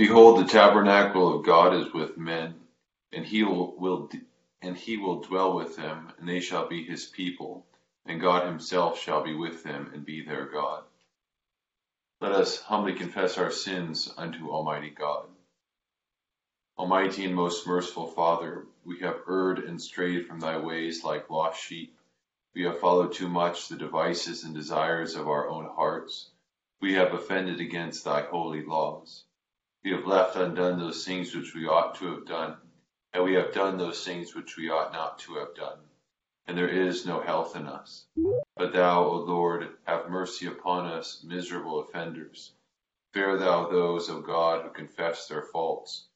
Behold, the tabernacle of God is with men, and he will, will and he will dwell with them, and they shall be his people, and God himself shall be with them and be their God. Let us humbly confess our sins unto Almighty God. Almighty and most merciful Father, we have erred and strayed from thy ways like lost sheep. We have followed too much the devices and desires of our own hearts. We have offended against thy holy laws. We have left undone those things which we ought to have done, and we have done those things which we ought not to have done. And there is no health in us. But thou, O Lord, have mercy upon us, miserable offenders. Spare thou those, O God, who confess their faults.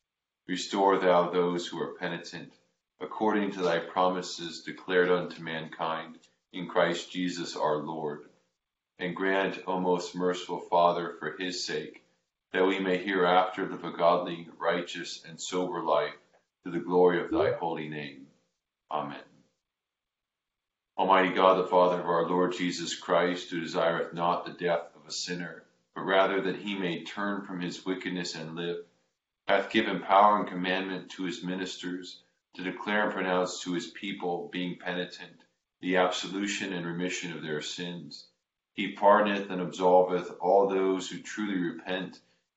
Restore thou those who are penitent, according to thy promises declared unto mankind in Christ Jesus our Lord. And grant, O most merciful Father, for his sake, that we may hereafter live a godly, righteous, and sober life to the glory of thy holy name. Amen. Almighty God, the Father of our Lord Jesus Christ, who desireth not the death of a sinner, but rather that he may turn from his wickedness and live, hath given power and commandment to his ministers to declare and pronounce to his people, being penitent, the absolution and remission of their sins. He pardoneth and absolveth all those who truly repent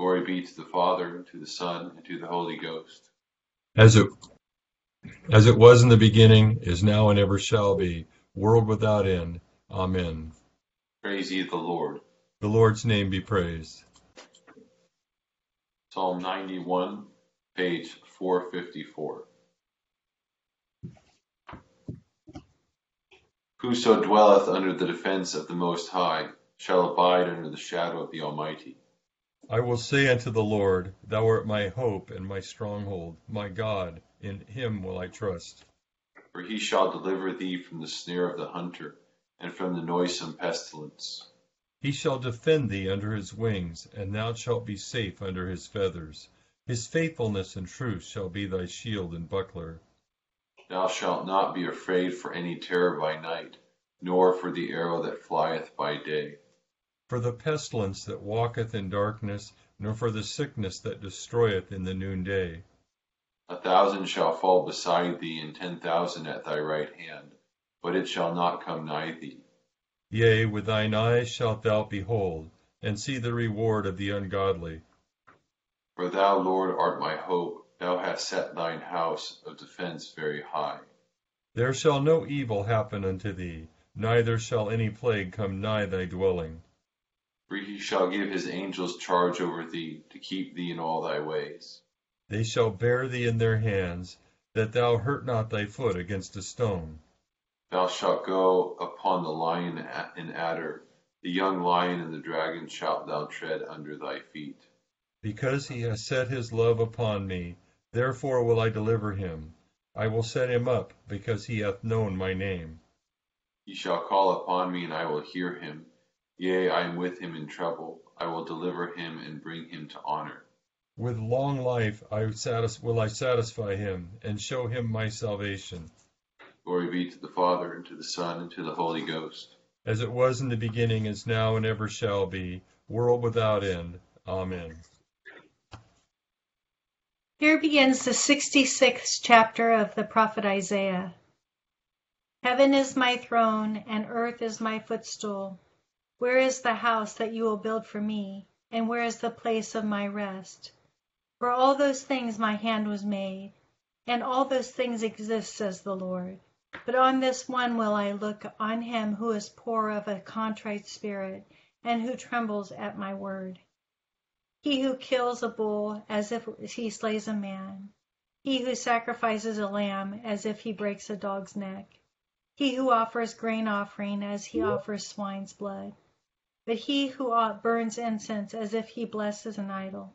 Glory be to the Father, and to the Son, and to the Holy Ghost. As it, as it was in the beginning, is now, and ever shall be, world without end. Amen. Praise ye the Lord. The Lord's name be praised. Psalm 91, page 454. Whoso dwelleth under the defence of the Most High shall abide under the shadow of the Almighty. I will say unto the Lord, Thou art my hope and my stronghold, my God, in him will I trust. For he shall deliver thee from the snare of the hunter, and from the noisome pestilence. He shall defend thee under his wings, and thou shalt be safe under his feathers. His faithfulness and truth shall be thy shield and buckler. Thou shalt not be afraid for any terror by night, nor for the arrow that flieth by day for the pestilence that walketh in darkness, nor for the sickness that destroyeth in the noonday. A thousand shall fall beside thee, and ten thousand at thy right hand, but it shall not come nigh thee. Yea, with thine eyes shalt thou behold, and see the reward of the ungodly. For thou, Lord, art my hope, thou hast set thine house of defence very high. There shall no evil happen unto thee, neither shall any plague come nigh thy dwelling. For he shall give his angels charge over thee, to keep thee in all thy ways. They shall bear thee in their hands, that thou hurt not thy foot against a stone. Thou shalt go upon the lion and adder, the young lion and the dragon shalt thou tread under thy feet. Because he has set his love upon me, therefore will I deliver him. I will set him up, because he hath known my name. He shall call upon me, and I will hear him. Yea, I am with him in trouble. I will deliver him and bring him to honor. With long life I satis- will I satisfy him and show him my salvation. Glory be to the Father, and to the Son, and to the Holy Ghost. As it was in the beginning, is now, and ever shall be, world without end. Amen. Here begins the 66th chapter of the prophet Isaiah. Heaven is my throne, and earth is my footstool. Where is the house that you will build for me? And where is the place of my rest? For all those things my hand was made, and all those things exist, says the Lord. But on this one will I look, on him who is poor of a contrite spirit, and who trembles at my word. He who kills a bull as if he slays a man, he who sacrifices a lamb as if he breaks a dog's neck, he who offers grain offering as he offers swine's blood, but he who ought burns incense as if he blesses an idol.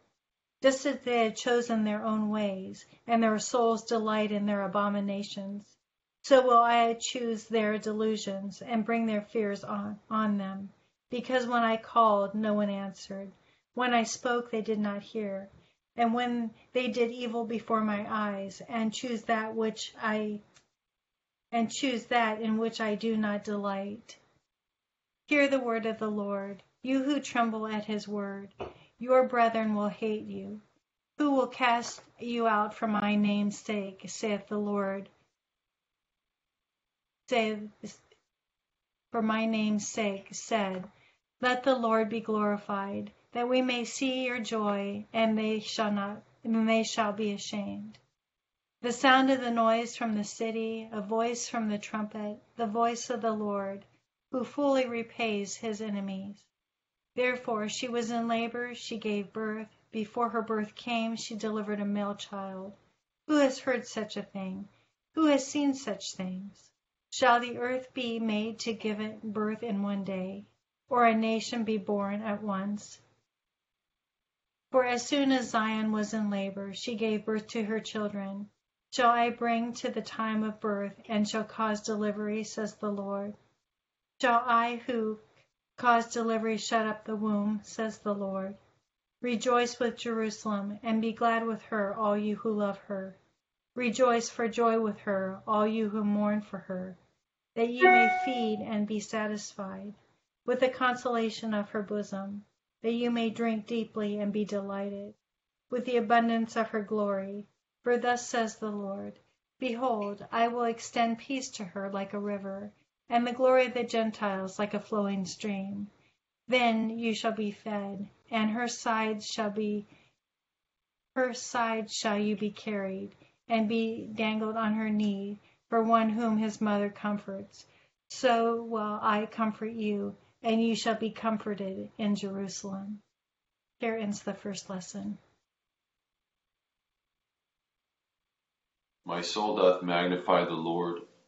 Just as they had chosen their own ways, and their souls delight in their abominations, so will I choose their delusions and bring their fears on, on them. Because when I called, no one answered. When I spoke, they did not hear. And when they did evil before my eyes, and choose that which I and choose that in which I do not delight. Hear the word of the Lord, you who tremble at his word. Your brethren will hate you. Who will cast you out for my name's sake, saith the Lord. Say, for my name's sake, said, Let the Lord be glorified, that we may see your joy, and they shall not, and they shall be ashamed. The sound of the noise from the city, a voice from the trumpet, the voice of the Lord, who fully repays his enemies. Therefore she was in labor, she gave birth. Before her birth came, she delivered a male child. Who has heard such a thing? Who has seen such things? Shall the earth be made to give it birth in one day, or a nation be born at once? For as soon as Zion was in labor, she gave birth to her children shall I bring to the time of birth, and shall cause delivery, says the Lord. Shall I who cause delivery shut up the womb, says the Lord. Rejoice with Jerusalem, and be glad with her, all you who love her. Rejoice for joy with her, all you who mourn for her, that ye may feed and be satisfied with the consolation of her bosom, that you may drink deeply and be delighted with the abundance of her glory. For thus says the Lord Behold, I will extend peace to her like a river, and the glory of the Gentiles like a flowing stream. Then you shall be fed, and her sides shall be her sides shall you be carried, and be dangled on her knee for one whom his mother comforts. So will I comfort you, and you shall be comforted in Jerusalem. Here ends the first lesson. My soul doth magnify the Lord,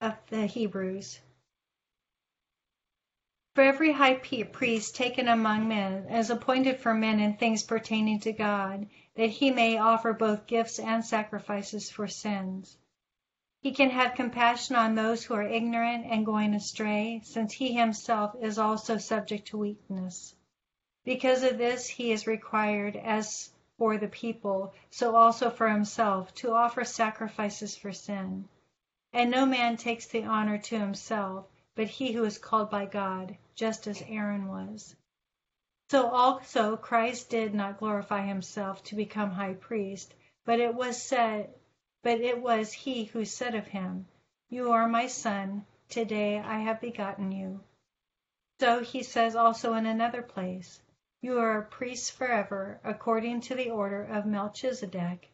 of the Hebrews. For every high priest taken among men is appointed for men in things pertaining to God, that he may offer both gifts and sacrifices for sins. He can have compassion on those who are ignorant and going astray, since he himself is also subject to weakness. Because of this, he is required, as for the people, so also for himself, to offer sacrifices for sin. And no man takes the honor to himself, but he who is called by God, just as Aaron was. So also Christ did not glorify himself to become high priest, but it was said but it was he who said of him, You are my son, today I have begotten you. So he says also in another place, you are a priest forever, according to the order of Melchizedek,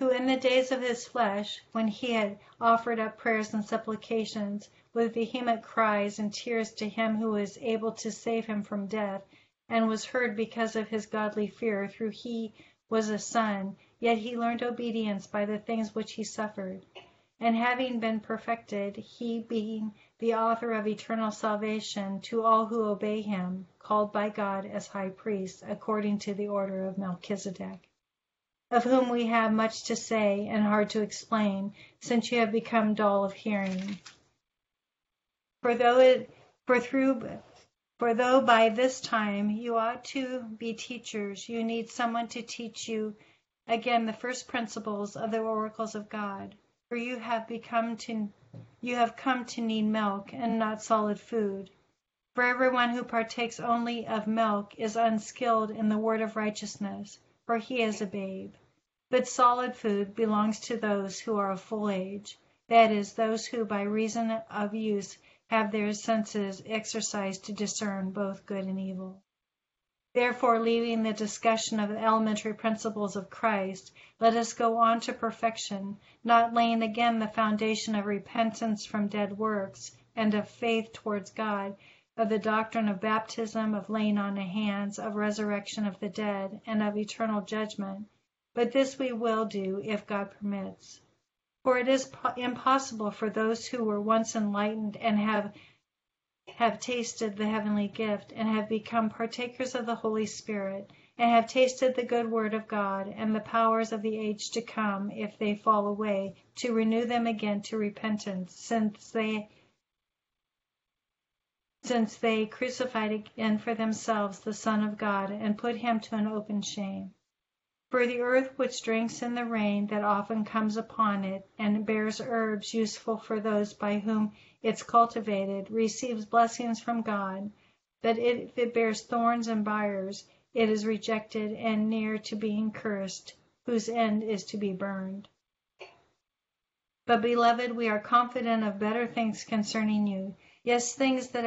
who in the days of his flesh, when he had offered up prayers and supplications with vehement cries and tears to him who was able to save him from death, and was heard because of his godly fear through he was a son, yet he learned obedience by the things which he suffered. And having been perfected, he being the author of eternal salvation to all who obey him, called by God as high priest according to the order of Melchizedek, of whom we have much to say and hard to explain, since you have become dull of hearing. For though it for through for though by this time you ought to be teachers, you need someone to teach you again the first principles of the oracles of God. For you have become to you have come to need milk and not solid food. For everyone who partakes only of milk is unskilled in the word of righteousness, for he is a babe. But solid food belongs to those who are of full age, that is, those who by reason of use have their senses exercised to discern both good and evil. Therefore, leaving the discussion of the elementary principles of Christ, let us go on to perfection, not laying again the foundation of repentance from dead works and of faith towards God, of the doctrine of baptism, of laying on of hands, of resurrection of the dead, and of eternal judgment. But this we will do if God permits. For it is impossible for those who were once enlightened and have have tasted the heavenly gift, and have become partakers of the Holy Spirit, and have tasted the good word of God and the powers of the age to come, if they fall away, to renew them again to repentance, since they since they crucified again for themselves the Son of God, and put him to an open shame. For the earth which drinks in the rain that often comes upon it, and bears herbs useful for those by whom it's cultivated, receives blessings from God, but if it bears thorns and briars, it is rejected and near to being cursed, whose end is to be burned. But, beloved, we are confident of better things concerning you, yes, things that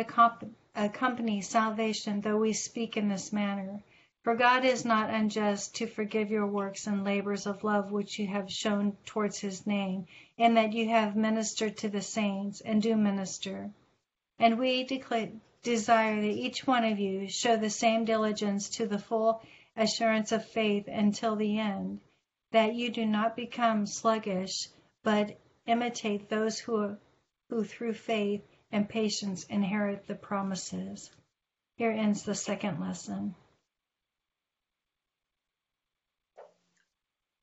accompany salvation, though we speak in this manner. For God is not unjust to forgive your works and labors of love which you have shown towards his name, in that you have ministered to the saints, and do minister. And we desire that each one of you show the same diligence to the full assurance of faith until the end, that you do not become sluggish, but imitate those who, who through faith and patience inherit the promises. Here ends the second lesson.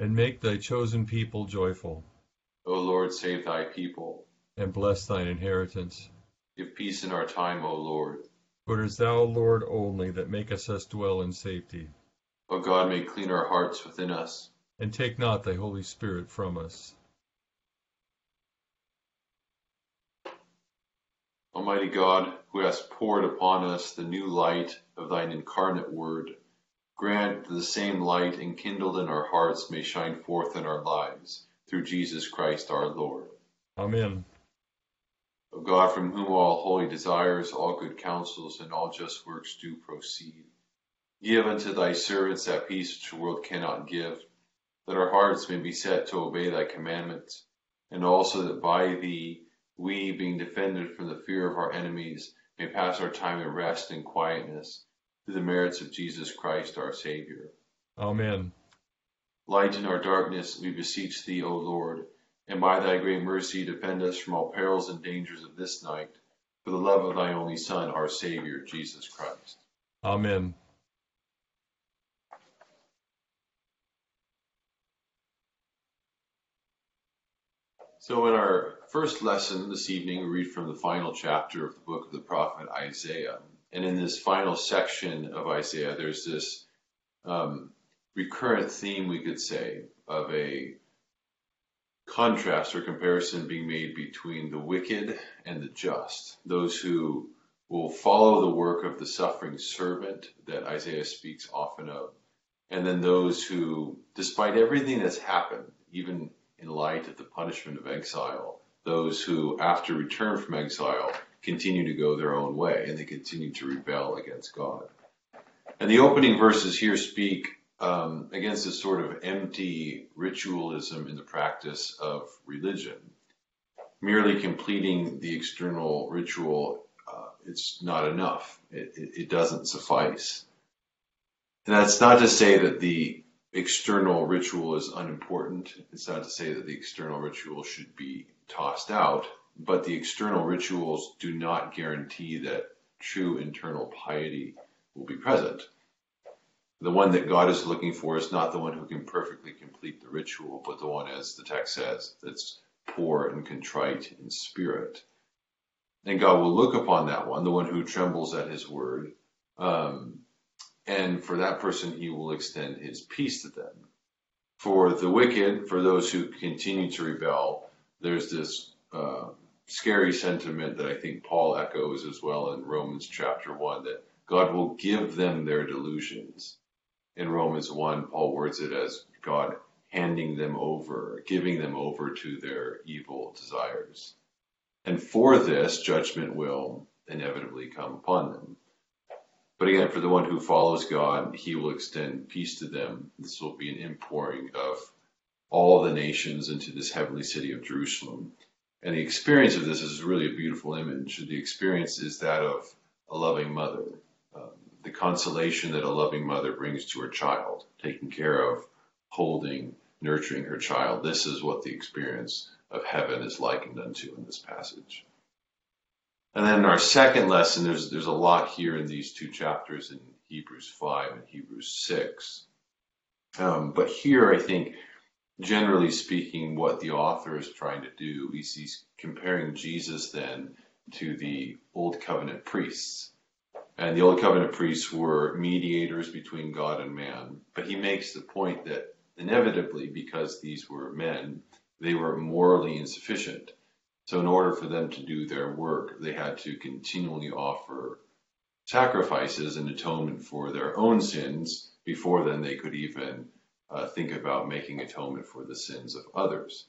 and make thy chosen people joyful. O Lord, save thy people. And bless thine inheritance. Give peace in our time, O Lord. For it is thou, Lord, only that makest us dwell in safety. O God, may clean our hearts within us. And take not thy Holy Spirit from us. Almighty God, who hast poured upon us the new light of thine incarnate word, Grant that the same light enkindled in our hearts may shine forth in our lives, through Jesus Christ our Lord. Amen. O God, from whom all holy desires, all good counsels, and all just works do proceed, give unto thy servants that peace which the world cannot give, that our hearts may be set to obey thy commandments, and also that by thee we, being defended from the fear of our enemies, may pass our time in rest and quietness through the merits of Jesus Christ our Savior. Amen. Light in our darkness, we beseech thee, O Lord, and by thy great mercy defend us from all perils and dangers of this night, for the love of thy only Son, our Savior, Jesus Christ. Amen. So, in our first lesson this evening, we read from the final chapter of the book of the prophet Isaiah. And in this final section of Isaiah, there's this um, recurrent theme, we could say, of a contrast or comparison being made between the wicked and the just, those who will follow the work of the suffering servant that Isaiah speaks often of, and then those who, despite everything that's happened, even in light of the punishment of exile, those who, after return from exile, continue to go their own way and they continue to rebel against God. And the opening verses here speak um, against this sort of empty ritualism in the practice of religion. Merely completing the external ritual, uh, it's not enough. It, it, it doesn't suffice. And that's not to say that the external ritual is unimportant. It's not to say that the external ritual should be tossed out, but the external rituals do not guarantee that true internal piety will be present. The one that God is looking for is not the one who can perfectly complete the ritual, but the one, as the text says, that's poor and contrite in spirit. And God will look upon that one, the one who trembles at his word, um, and for that person, he will extend his peace to them. For the wicked, for those who continue to rebel, there's this uh, scary sentiment that I think Paul echoes as well in Romans chapter 1 that God will give them their delusions. In Romans 1, Paul words it as God handing them over, giving them over to their evil desires. And for this, judgment will inevitably come upon them. But again, for the one who follows God, he will extend peace to them. This will be an inpouring of all the nations into this heavenly city of Jerusalem. And the experience of this is really a beautiful image. The experience is that of a loving mother, um, the consolation that a loving mother brings to her child, taking care of, holding, nurturing her child. This is what the experience of heaven is likened unto in this passage. And then in our second lesson, there's there's a lot here in these two chapters in Hebrews 5 and Hebrews 6. Um, but here, I think, generally speaking, what the author is trying to do is he's comparing Jesus then to the Old Covenant priests. And the Old Covenant priests were mediators between God and man. But he makes the point that inevitably, because these were men, they were morally insufficient. So, in order for them to do their work, they had to continually offer sacrifices and atonement for their own sins before then they could even uh, think about making atonement for the sins of others.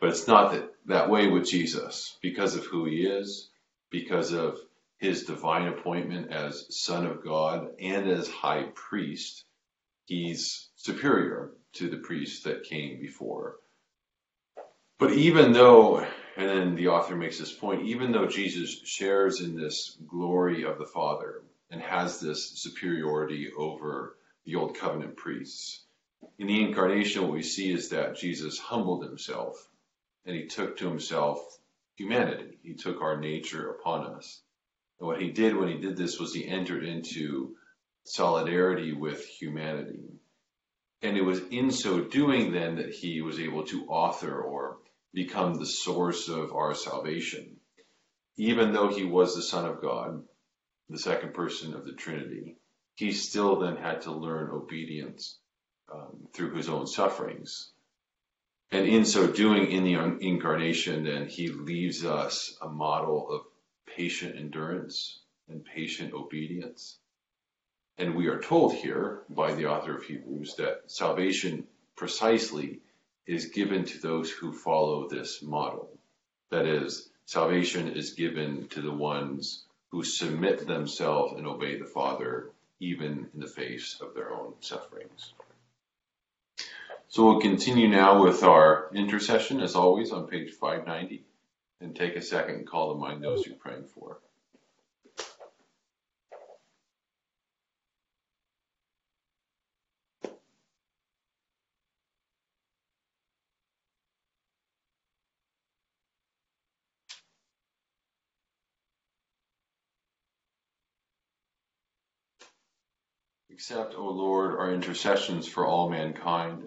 But it's not that, that way with Jesus because of who he is, because of his divine appointment as Son of God and as High Priest. He's superior to the priests that came before. But even though and then the author makes this point even though Jesus shares in this glory of the Father and has this superiority over the Old Covenant priests, in the incarnation, what we see is that Jesus humbled himself and he took to himself humanity. He took our nature upon us. And what he did when he did this was he entered into solidarity with humanity. And it was in so doing then that he was able to author or become the source of our salvation. Even though he was the Son of God, the second person of the Trinity, he still then had to learn obedience um, through his own sufferings. And in so doing, in the incarnation, then he leaves us a model of patient endurance and patient obedience. And we are told here by the author of Hebrews that salvation precisely is given to those who follow this model. That is, salvation is given to the ones who submit themselves and obey the Father, even in the face of their own sufferings. So we'll continue now with our intercession, as always, on page 590. and take a second and call to mind those you're praying for. Accept, O Lord, our intercessions for all mankind.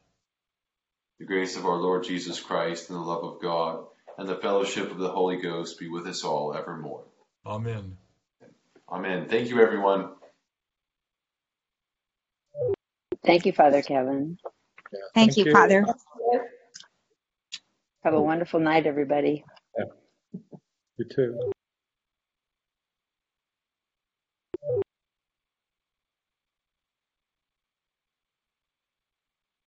The grace of our Lord Jesus Christ and the love of God and the fellowship of the Holy Ghost be with us all evermore. Amen. Amen. Thank you, everyone. Thank you, Father Kevin. Thank you, Father. Have a wonderful night, everybody. You too.